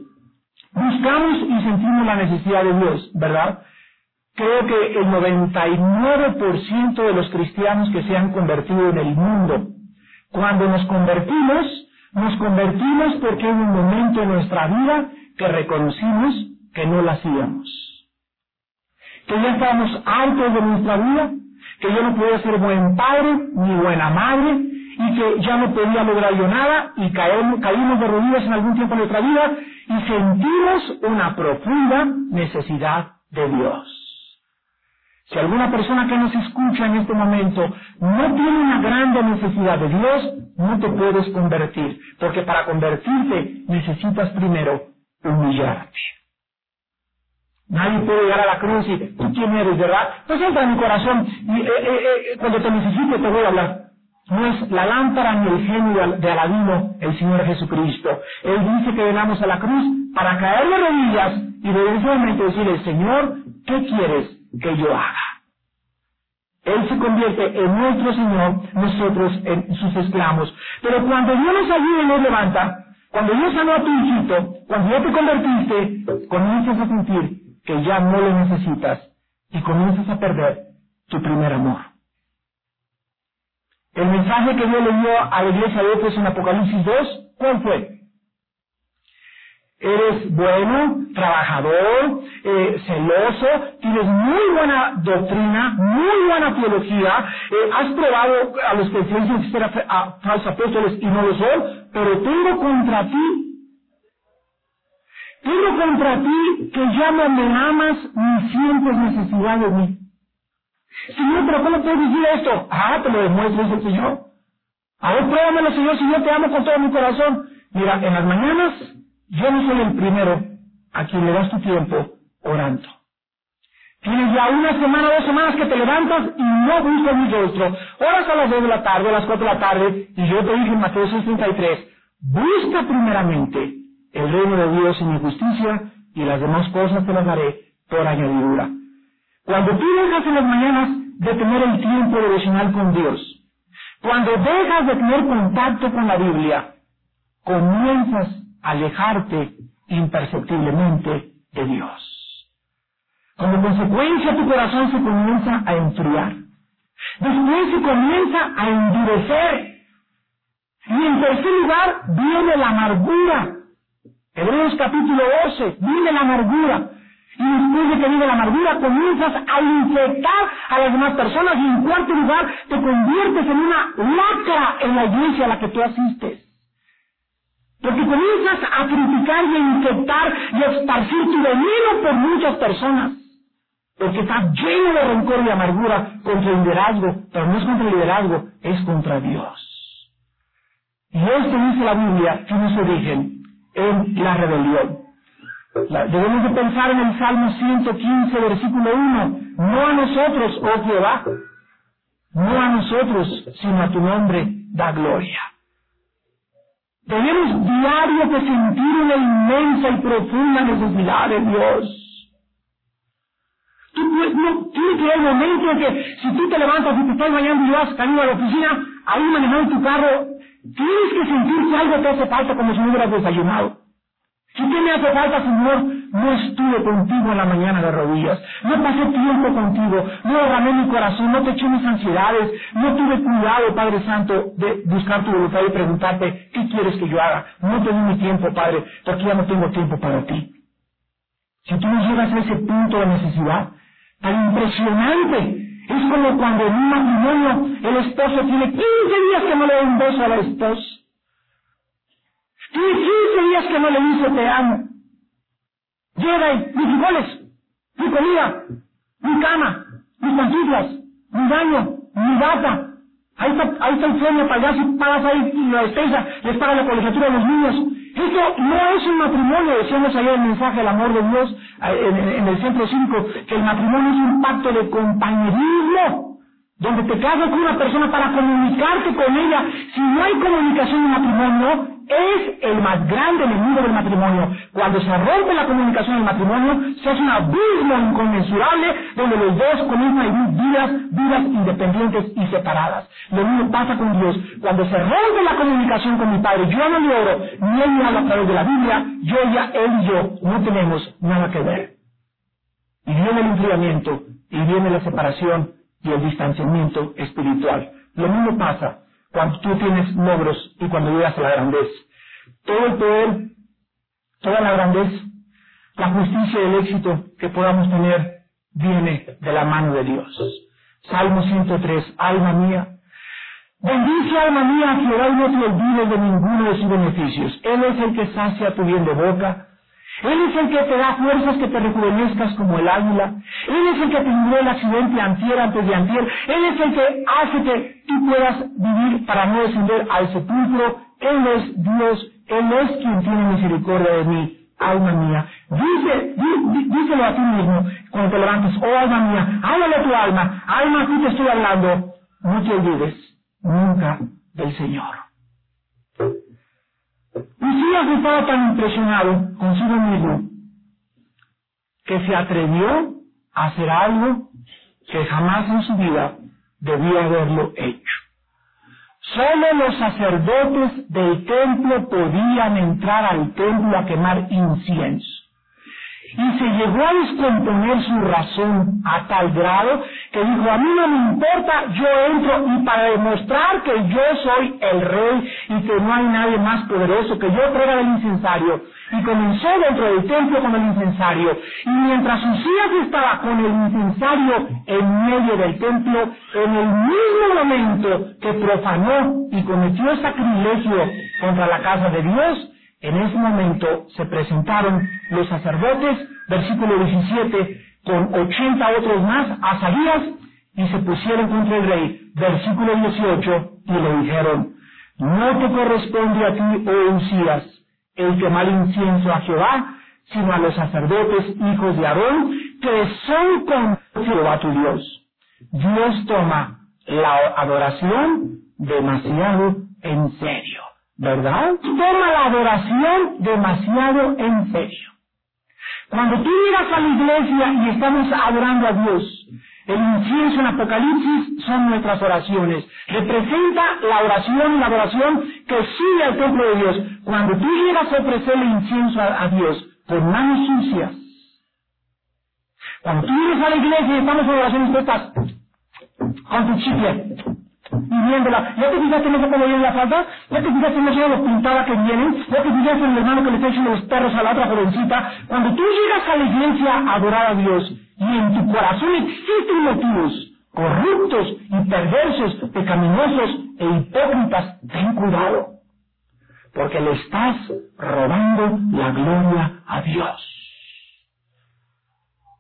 buscamos y sentimos la necesidad de Dios, ¿verdad? Creo que el 99% de los cristianos que se han convertido en el mundo, cuando nos convertimos, nos convertimos porque en un momento en nuestra vida que reconocimos que no la hacíamos. que ya estábamos hartos de nuestra vida, que yo no podía ser buen padre ni buena madre, y que ya no podía lograr yo nada, y caímos de rodillas en algún tiempo de nuestra vida, y sentimos una profunda necesidad de Dios. Si alguna persona que nos escucha en este momento no tiene una grande necesidad de Dios, no te puedes convertir, porque para convertirte necesitas primero humillarte. Nadie puede llegar a la cruz y tú quién eres, ¿verdad? Pues entra en mi corazón y eh, eh, eh, cuando te necesite te voy a hablar. No es la lámpara ni el genio de Aladino el Señor Jesucristo. Él dice que venamos a la cruz para caer de rodillas y de momento decirle, Señor, ¿qué quieres que yo haga? Él se convierte en nuestro Señor, nosotros en sus esclavos. Pero cuando Dios nos ayuda y nos levanta, cuando Dios sanó a tu hijito, cuando ya te convertiste, comienzas a sentir que ya no lo necesitas y comienzas a perder tu primer amor. El mensaje que Dios le dio a la iglesia de Éfeso en Apocalipsis 2, ¿cuál fue? Eres bueno, trabajador, eh, celoso, tienes muy buena doctrina, muy buena teología, eh, has probado a los que piensan ser a falsos apóstoles y no lo son, pero tengo contra ti tengo contra ti que ya no me amas ni sientes necesidad de mí. Señor, pero ¿cómo puedes decir esto? Ah, te lo demuestro, dice el Señor. A ver, pruébamelo, Señor, si yo te amo con todo mi corazón. Mira, en las mañanas yo no soy el primero a quien le das tu tiempo orando. Tienes ya una semana, dos semanas que te levantas y no buscas mi rostro. Oras a las dos de la tarde, a las cuatro de la tarde, y yo te dije en Mateo 6.33, busca primeramente el reino de Dios y mi justicia, y las demás cosas te las daré por añadidura. Cuando tú dejas en las mañanas de tener el tiempo devocional con Dios, cuando dejas de tener contacto con la Biblia, comienzas alejarte imperceptiblemente de Dios. Como consecuencia tu corazón se comienza a enfriar. Después se comienza a endurecer. Y en tercer lugar viene la amargura. Hebreos capítulo 12, viene la amargura. Y después de que viene la amargura, comienzas a infectar a las demás personas y en cuarto lugar te conviertes en una lacra en la iglesia a la que tú asistes. Porque comienzas a criticar y a infectar y a esparcir tu veneno por muchas personas. Porque estás lleno de rencor y amargura contra el liderazgo, pero no es contra el liderazgo, es contra Dios. Y esto dice la Biblia, tiene su origen en la rebelión. debemos de pensar en el Salmo 115, versículo 1. No a nosotros, oh Jehová, no a nosotros, sino a tu nombre da gloria. Tenemos diario que sentir una inmensa y profunda necesidad de Dios. Tú, no, tiene que haber momentos en que si tú te levantas y te estás bañando y vas camino a la oficina, ahí manejando tu carro, Tienes que sentir que algo te hace falta como si no hubieras desayunado. Si te me hace falta, Señor, no estuve contigo en la mañana de rodillas, no pasé tiempo contigo, no derramé mi corazón, no te eché mis ansiedades, no tuve cuidado, Padre Santo, de buscar tu voluntad y preguntarte, ¿qué quieres que yo haga? No te di mi tiempo, Padre, porque ya no tengo tiempo para ti. Si tú no llegas a ese punto de necesidad, tan impresionante, es como cuando en un matrimonio el esposo tiene 15 días que no le da un a la esposa. Tiene 15 días que no le dice te amo. Llega mis frijoles, mi comida, mi cama, mis pantuflas, mi baño, mi bata. Ahí está, ahí está el sueño para allá, si pagas ahí la despensa, les paga la colegiatura a los niños. Esto no es un matrimonio, decíamos ayer el mensaje del amor de Dios en, el centro 5, que el matrimonio es un pacto de compañerismo, donde te casas con una persona para comunicarte con ella. Si no hay comunicación en matrimonio, es el más grande enemigo del matrimonio. Cuando se rompe la comunicación en el matrimonio, se hace un abismo inconmensurable donde los dos comienzan a vivir vidas, vidas independientes y separadas. Lo mismo pasa con Dios. Cuando se rompe la comunicación con mi Padre, yo no le oro, ni Él habla a través de la Biblia, yo ya, Él y yo no tenemos nada que ver. Y viene el enfriamiento, y viene la separación y el distanciamiento espiritual. Lo mismo pasa cuando tú tienes logros y cuando llegas a la grandeza. Todo el poder, toda la grandeza, la justicia y el éxito que podamos tener viene de la mano de Dios. Salmo 103, alma mía, bendice alma mía a Jehová y no te olvides de ninguno de sus beneficios. Él es el que sacia tu bien de boca, él es el que te da fuerzas que te rejuvenezcas como el águila. Él es el que te libró el accidente antier antes de antier. Él es el que hace que tú puedas vivir para no descender al sepulcro. Él es Dios. Él es quien tiene misericordia de mí, alma mía. Dice, díselo a ti mismo cuando te levantes, oh alma mía, háblale a tu alma. Alma, a ti te estoy hablando. No te olvides nunca del Señor. Usías estaba tan impresionado consigo mismo que se atrevió a hacer algo que jamás en su vida debía haberlo hecho. Solo los sacerdotes del templo podían entrar al templo a quemar incienso y se llegó a descomponer su razón a tal grado que dijo, a mí no me importa, yo entro y para demostrar que yo soy el rey y que no hay nadie más poderoso que yo traiga el incensario. Y comenzó dentro del templo con el incensario. Y mientras Usías estaba con el incensario en medio del templo, en el mismo momento que profanó y cometió sacrilegio contra la casa de Dios, en ese momento se presentaron los sacerdotes, versículo 17, con 80 otros más a Sabías y se pusieron contra el rey, versículo 18, y le dijeron, no te corresponde a ti, oh Usías, el quemar incienso a Jehová, sino a los sacerdotes hijos de Aarón, que son con Jehová tu Dios. Dios toma la adoración demasiado en serio. ¿Verdad? Toma la adoración demasiado en serio. Cuando tú llegas a la iglesia y estamos adorando a Dios, el incienso en Apocalipsis son nuestras oraciones. Representa la oración y la adoración que sigue al templo de Dios. Cuando tú llegas a ofrecer el incienso a, Dios por manos sucias, cuando tú llegas a la iglesia y estamos en oración y estás con tu chicle, y viéndola. ¿Ya te fijaste en esa como viene la falda? ¿Ya te fijaste en eso de los pintadas que vienen? ¿Ya te fijaste en el hermano que le está echando los perros a la otra jovencita? Cuando tú llegas a la iglesia a adorar a Dios y en tu corazón existen motivos corruptos y perversos, pecaminosos e hipócritas, ten cuidado, porque le estás robando la gloria a Dios.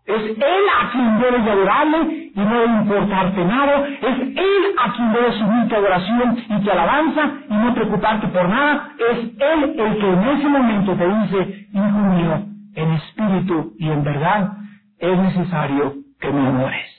Es Él a quien debes de adorarle y no importarte nada. Es Él a quien debes subir tu adoración y tu alabanza y no preocuparte por nada. Es Él el que en ese momento te dice, hijo mío, en espíritu y en verdad, es necesario que me adores.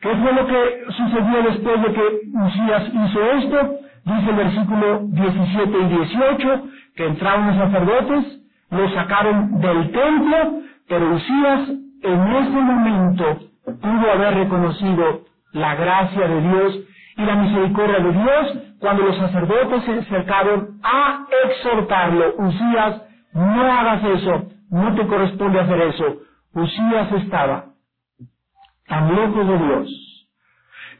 ¿Qué fue lo que sucedió después de que Usías hizo esto? Dice el versículo 17 y 18, que entraron los sacerdotes, lo sacaron del templo, pero Usías en ese momento pudo haber reconocido la gracia de Dios y la misericordia de Dios cuando los sacerdotes se acercaron a exhortarlo. Usías, no hagas eso, no te corresponde hacer eso. Usías estaba tan lejos de Dios,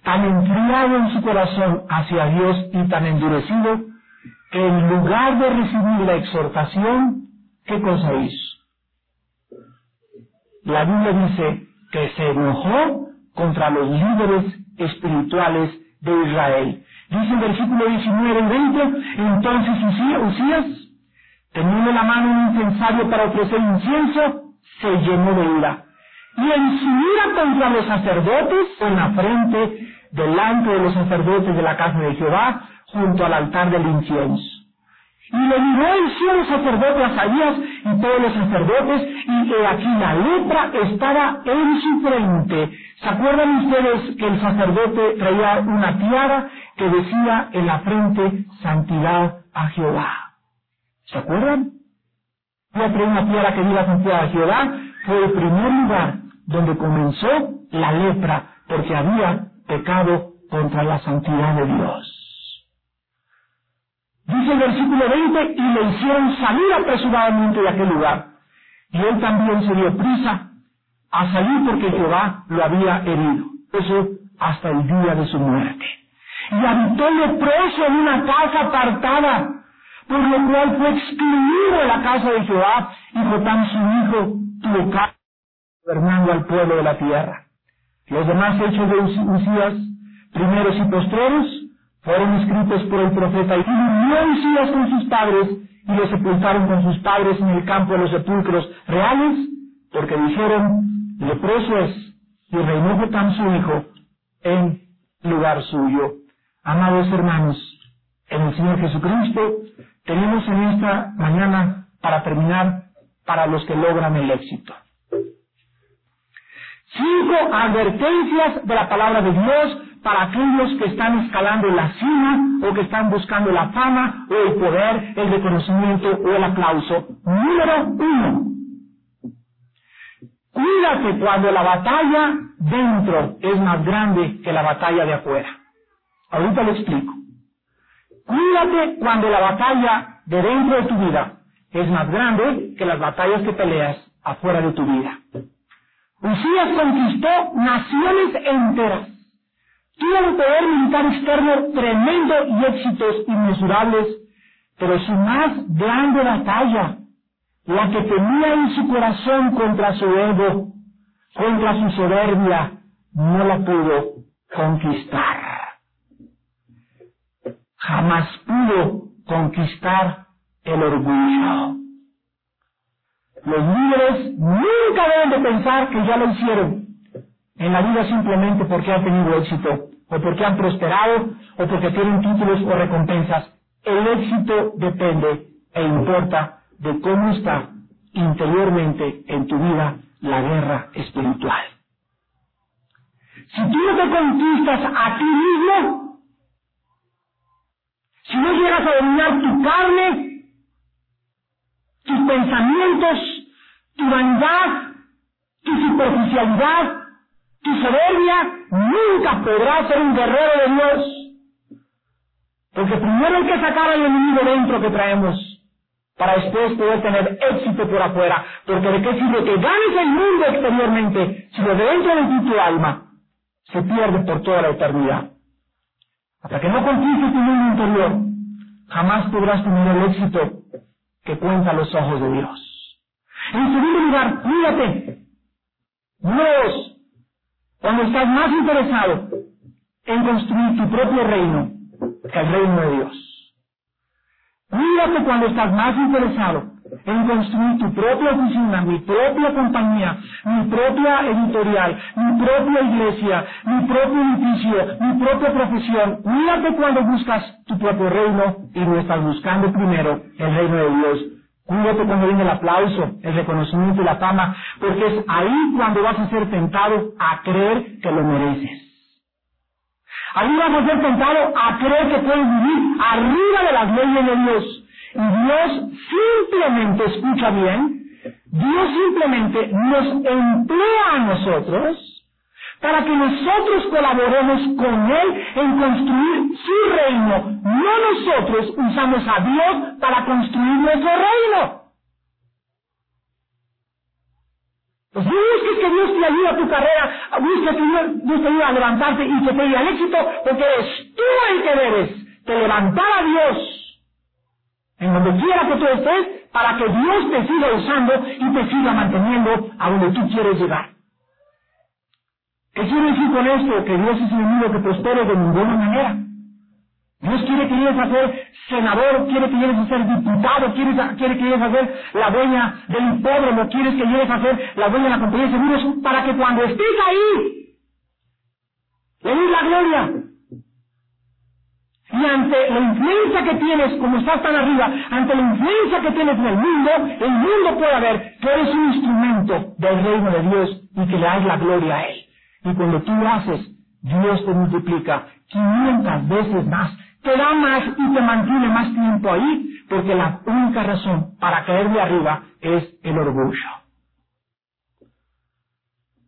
tan enfriado en su corazón hacia Dios y tan endurecido, que en lugar de recibir la exhortación, ¿qué cosa hizo? La Biblia dice que se enojó contra los líderes espirituales de Israel. Dice en versículo 19 y 20, entonces Usías, teniendo la mano un incensario para ofrecer incienso, se llenó de ira. Y en su ira contra los sacerdotes, en la frente, delante de los sacerdotes de la casa de Jehová, junto al altar del incienso. Y le miró el cielo sacerdote a Sabías y todos los sacerdotes, y aquí la letra estaba en su frente. ¿Se acuerdan ustedes que el sacerdote traía una tiara que decía en la frente santidad a Jehová? ¿Se acuerdan? Ella traía una tiara que diga santidad a Jehová. Fue el primer lugar donde comenzó la lepra, porque había pecado contra la santidad de Dios. Dice el versículo 20, y le hicieron salir apresuradamente de aquel lugar. Y él también se dio prisa a salir porque Jehová lo había herido. Eso hasta el día de su muerte. Y habitó leproso en una casa apartada, por lo cual fue excluido de la casa de Jehová, y Jotam su hijo tuvo casa gobernando al pueblo de la tierra. Los demás hechos de Usías, primeros y postreros, fueron escritos por el profeta y murió Usías con sus padres y lo sepultaron con sus padres en el campo de los sepulcros reales, porque dijeron, leproso es, y reinó Jotam su hijo en lugar suyo. Amados hermanos, en el Señor Jesucristo, tenemos en esta mañana, para terminar, para los que logran el éxito. Cinco advertencias de la palabra de Dios para aquellos que están escalando la cima o que están buscando la fama o el poder, el reconocimiento o el aplauso. Número uno. Cuídate cuando la batalla dentro es más grande que la batalla de afuera. Ahorita lo explico. Cuídate cuando la batalla de dentro de tu vida es más grande que las batallas que peleas afuera de tu vida. Usías conquistó naciones enteras. Tuvo un poder militar externo tremendo y éxitos inmesurables, pero su más grande batalla, la que tenía en su corazón contra su ego, contra su soberbia, no la pudo conquistar. Jamás pudo conquistar el orgullo. Los líderes nunca deben de pensar que ya lo hicieron en la vida simplemente porque han tenido éxito, o porque han prosperado, o porque tienen títulos o recompensas. El éxito depende e importa de cómo está interiormente en tu vida la guerra espiritual. Si tú no te conquistas a ti mismo, si no llegas a dominar tu carne, tus pensamientos, tu vanidad, tu superficialidad, tu soberbia, nunca podrás ser un guerrero de Dios. Porque primero hay que sacar al enemigo dentro que traemos para después poder tener éxito por afuera. Porque de qué sirve que ganes el mundo exteriormente si lo de dentro de tu alma se pierde por toda la eternidad. Hasta que no conquistes tu mundo interior, jamás podrás tener el éxito que cuenta los ojos de Dios. En segundo lugar, cuídate. Dios, cuando estás más interesado en construir tu propio reino que el reino de Dios. Mírate cuando estás más interesado en construir tu propia oficina, mi propia compañía, mi propia editorial, mi propia iglesia, mi propio edificio, mi propia profesión. Mírate cuando buscas tu propio reino y no estás buscando primero el reino de Dios. Cuídate cuando viene el aplauso, el reconocimiento y la fama, porque es ahí cuando vas a ser tentado a creer que lo mereces. Ahí vas a ser tentado a creer que puedes vivir arriba de las leyes de Dios. Y Dios simplemente, escucha bien, Dios simplemente nos emplea a nosotros para que nosotros colaboremos con Él en construir su reino. No nosotros usamos a Dios para construir nuestro reino. Pues busques que Dios te ayude a tu carrera, busques que Dios, te ayude a levantarte y que te dé al éxito, porque eres tú el que debes de levantar a Dios en donde quiera que tú estés, para que Dios te siga usando y te siga manteniendo a donde tú quieres llegar. ¿Qué quiere decir con esto? Que Dios es el enemigo que prospere de ninguna manera. Dios quiere que llegues a ser senador, quiere que llegues a ser diputado, quiere, que llegues a ser la dueña del hipódromo, quiere que llegues a ser la dueña de la compañía de seguros, para que cuando estés ahí, le des la gloria. Y ante la influencia que tienes, como estás tan arriba, ante la influencia que tienes en el mundo, el mundo puede ver que eres un instrumento del reino de Dios y que le das la gloria a Él. Y cuando tú lo haces, Dios te multiplica 500 veces más te da más y te mantiene más tiempo ahí, porque la única razón para caer de arriba es el orgullo.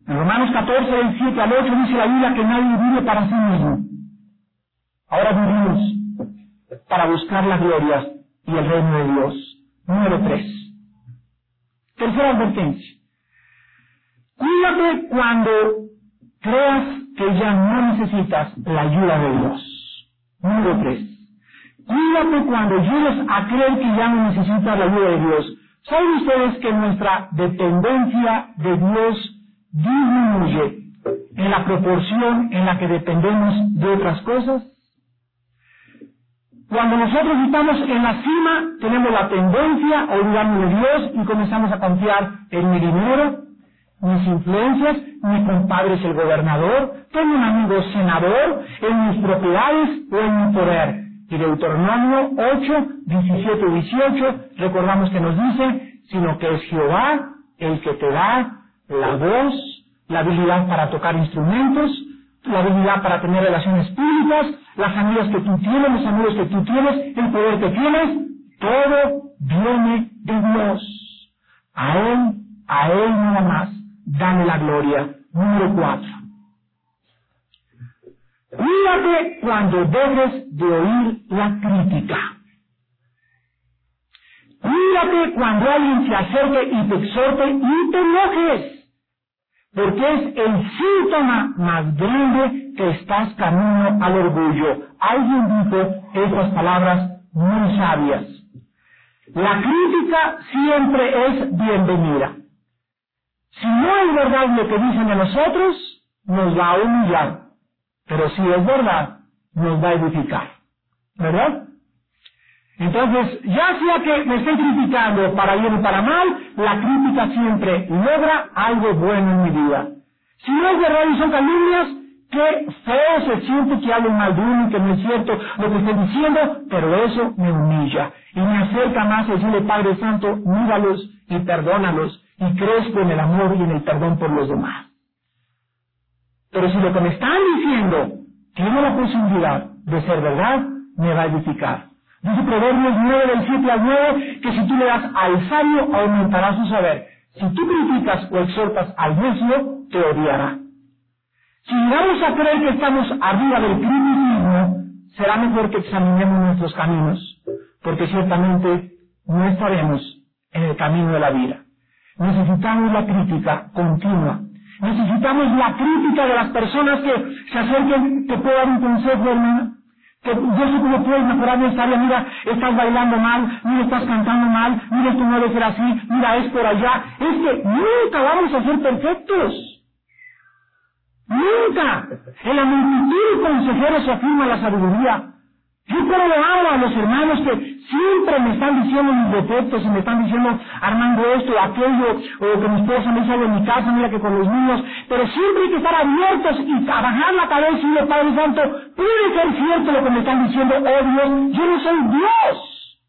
En Romanos 14, del 7 al 8 dice la Biblia que nadie vive para sí mismo. Ahora vivimos para buscar la gloria y el reino de Dios. Número 3. Tercera advertencia. Cuídate cuando creas que ya no necesitas la ayuda de Dios. Número tres. Cuídate cuando llegues a creer que ya no necesitas la ayuda de Dios. ¿Saben ustedes que nuestra dependencia de Dios disminuye en la proporción en la que dependemos de otras cosas? Cuando nosotros estamos en la cima, tenemos la tendencia a olvidarnos de Dios y comenzamos a confiar en mi dinero, mis influencias, mi compadre es el gobernador, tengo un amigo senador, en mis propiedades o en mi poder. Y Deuteronomio 8, 17 y 18, recordamos que nos dice, sino que es Jehová el que te da la voz, la habilidad para tocar instrumentos, la habilidad para tener relaciones públicas, las amigas que tú tienes, los amigos que tú tienes, el poder que tienes, todo viene de Dios. A Él, a Él nada más, dale la gloria. Número cuatro. Cuídate cuando dejes de oír la crítica. Cuídate cuando alguien se acerque y te exhorte y te enojes porque es el síntoma más grande que estás camino al orgullo. Alguien dijo esas palabras muy sabias. La crítica siempre es bienvenida. Si no es verdad lo que dicen de nosotros, nos va a humillar. Pero si es verdad, nos va a edificar. ¿Verdad? Entonces, ya sea que me estén criticando para bien o para mal, la crítica siempre logra algo bueno en mi vida. Si no es verdad y son calumnias, qué feo se siente que hablen mal de uno y que no es cierto lo que estoy diciendo, pero eso me humilla y me acerca más a decirle, Padre Santo, míralos y perdónalos y crezco en el amor y en el perdón por los demás. Pero si lo que me están diciendo tiene la posibilidad de ser verdad, me va a edificar. Dice Proverbios 9 del 7 al 9 que si tú le das al sabio aumentará su saber. Si tú criticas o exhortas al necio, te odiará. Si llegamos a creer que estamos arriba del criticismo, será mejor que examinemos nuestros caminos, porque ciertamente no estaremos en el camino de la vida. Necesitamos la crítica continua. Necesitamos la crítica de las personas que se acerquen, te puedo dar un consejo, hermano que yo sé cómo puedes mejorar esta área, mira, estás bailando mal, mira, estás cantando mal, mira, esto no debe ser así, mira, es por allá. Es que nunca vamos a ser perfectos. Nunca. En la multitud de consejeros se afirma la sabiduría. Yo como le a los hermanos que siempre me están diciendo mis defectos y me están diciendo Armando esto aquello, o que mi esposa me sale de mi casa, mira que con los niños, pero siempre hay que estar abiertos y a bajar la cabeza y decirle, Padre Santo, puede ser cierto lo que me están diciendo, oh Dios, yo no soy Dios.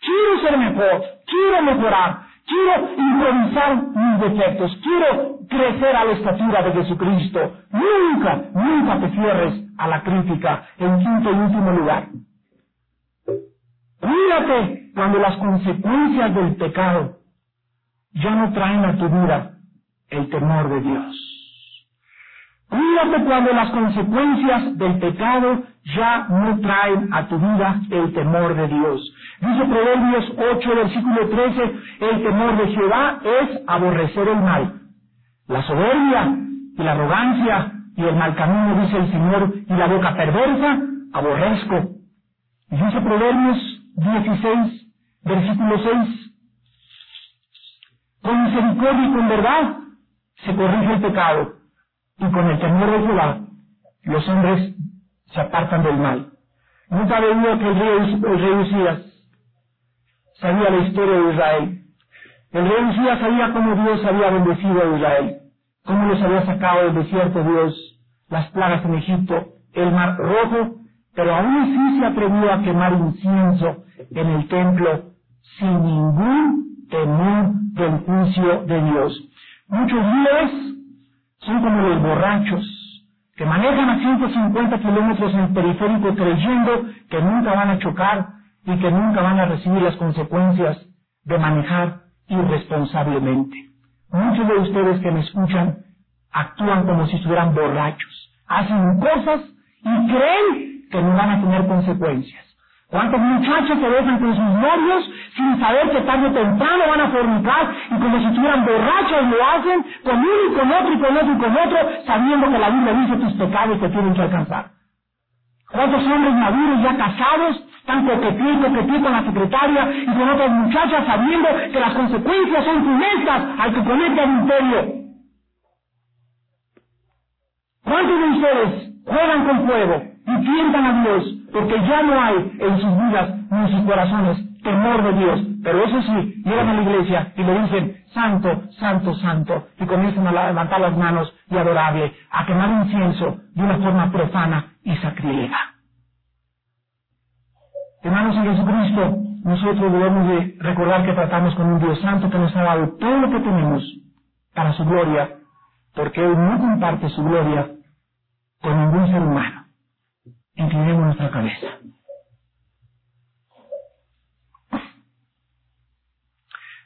Quiero ser mejor, quiero mejorar, quiero improvisar mis defectos, quiero crecer a la estatura de Jesucristo. Nunca, nunca te cierres a la crítica. En quinto y último lugar, cuídate cuando las consecuencias del pecado ya no traen a tu vida el temor de Dios. Cuídate cuando las consecuencias del pecado ya no traen a tu vida el temor de Dios. Dice Proverbios 8, versículo 13, el temor de Jehová es aborrecer el mal. La soberbia y la arrogancia y el mal camino, dice el Señor, y la boca perversa, aborrezco. Y dice Proverbios 16, versículo 6, con misericordia y con verdad se corrige el pecado, y con el temor de Jehová los hombres se apartan del mal. Nunca veía que el rey, el rey sabía la historia de Israel. El rey Usías sabía cómo Dios había bendecido a Israel, cómo los había sacado del desierto Dios, las plagas en Egipto, el mar rojo, pero aún así se atrevió a quemar incienso en el templo sin ningún temor del juicio de Dios. Muchos líderes son como los borrachos, que manejan a 150 kilómetros en el periférico creyendo que nunca van a chocar y que nunca van a recibir las consecuencias de manejar irresponsablemente. Muchos de ustedes que me escuchan actúan como si estuvieran borrachos, hacen cosas y creen que no van a tener consecuencias. ¿Cuántos muchachos se besan con sus novios sin saber que tarde o temprano van a fornicar y como si estuvieran borrachos lo hacen con uno y con otro y con otro y con otro sabiendo que la Biblia dice tus pecados te tienen que alcanzar? ¿Cuántos hombres maduros ya casados están coqueteando, coqueteando con la secretaria y con otras muchachas sabiendo que las consecuencias son funestas al que comete adulterio? ¿Cuántos de ustedes juegan con fuego y tientan a Dios porque ya no hay en sus vidas ni en sus corazones temor de Dios? Pero eso sí, llegan a la iglesia y le dicen, santo, santo, santo, y comienzan a levantar las manos y adorable, a quemar incienso de una forma profana y sacrílega. Hermanos en Jesucristo, nosotros debemos de recordar que tratamos con un Dios santo que nos ha dado todo lo que tenemos para su gloria, porque Él no comparte su gloria con ningún ser humano. Inclinemos nuestra cabeza.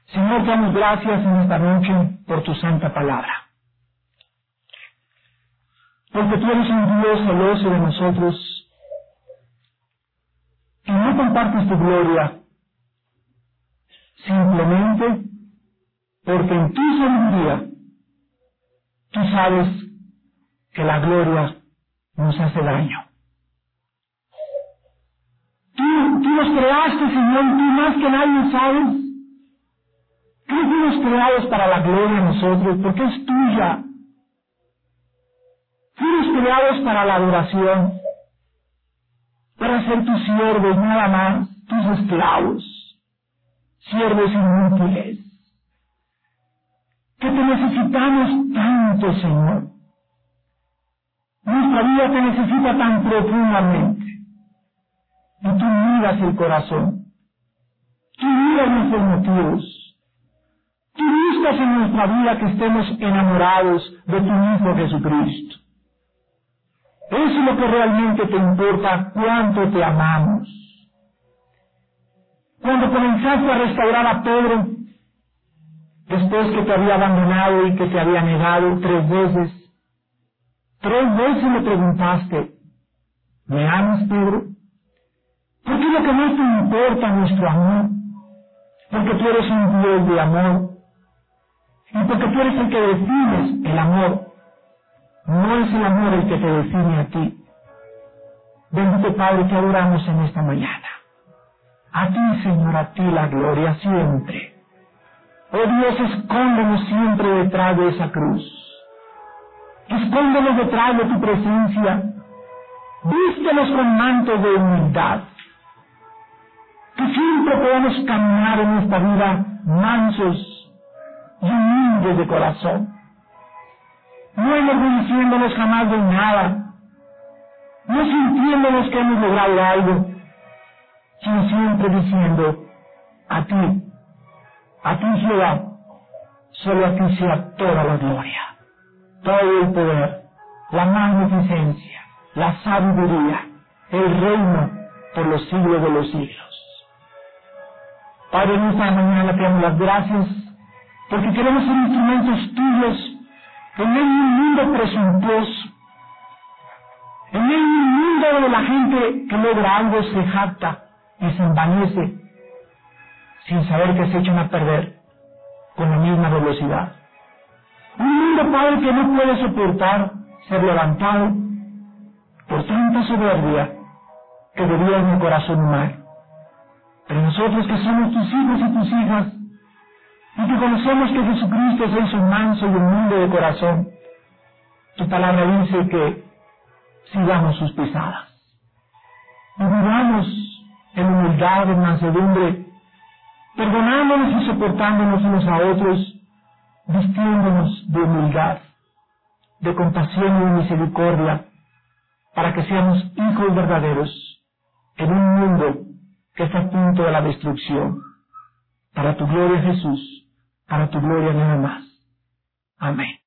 Señor, damos gracias en esta noche por tu santa palabra. Porque tú eres un Dios celoso de nosotros compartes tu gloria simplemente porque en tu sabiduría tú sabes que la gloria nos hace daño. Tú, tú nos creaste, Señor, tú más que nadie sabes Tú fuimos creados para la gloria de nosotros, porque es tuya. Fuimos creados para la adoración, para ser tus siervos, nada más, tus esclavos, siervos inútiles. Que te necesitamos tanto, Señor. Nuestra vida te necesita tan profundamente. Y tú miras el corazón. Tú miras nuestros motivos. Tú buscas en nuestra vida que estemos enamorados de tu Hijo Jesucristo. Eso es lo que realmente te importa, cuánto te amamos. Cuando comenzaste a restaurar a Pedro, después que te había abandonado y que te había negado tres veces, tres veces le preguntaste, ¿me amas, Pedro? ¿Por qué lo que más te importa nuestro amor? Porque tú eres un Dios de amor y porque tú eres el que defines el amor. No es el amor el que te define a ti. Bendito Padre, te adoramos en esta mañana. A ti, Señor, a ti la gloria siempre. Oh Dios, escóndenos siempre detrás de esa cruz. Escóndenos detrás de tu presencia. Vístenos con mantos de humildad. Que siempre podamos caminar en esta vida mansos y humildes de corazón. No enorgulleciéndonos jamás de nada, no sintiéndonos que hemos logrado algo, sino siempre diciendo, a ti, a ti Jehová, solo a ti sea toda la gloria, todo el poder, la magnificencia, la sabiduría, el reino por los siglos de los siglos. Padre, en esta mañana te damos las gracias porque queremos ser instrumentos tuyos en medio de un mundo presuntuoso, en medio de un mundo donde la gente que logra algo se jacta y se envanece sin saber que se echan a perder con la misma velocidad. Un mundo, Padre, que no puede soportar ser levantado por tanta soberbia que gobierna el corazón humano. Pero nosotros que somos tus hijos y tus hijas, y que conocemos que Jesucristo es un manso y humilde de corazón, tu palabra dice que sigamos sus pisadas. Y vivamos en humildad, en mansedumbre, perdonándonos y soportándonos unos a otros, vistiéndonos de humildad, de compasión y de misericordia, para que seamos hijos verdaderos en un mundo que está a punto de la destrucción. Para tu gloria, Jesús para tu gloria nada más. Amén.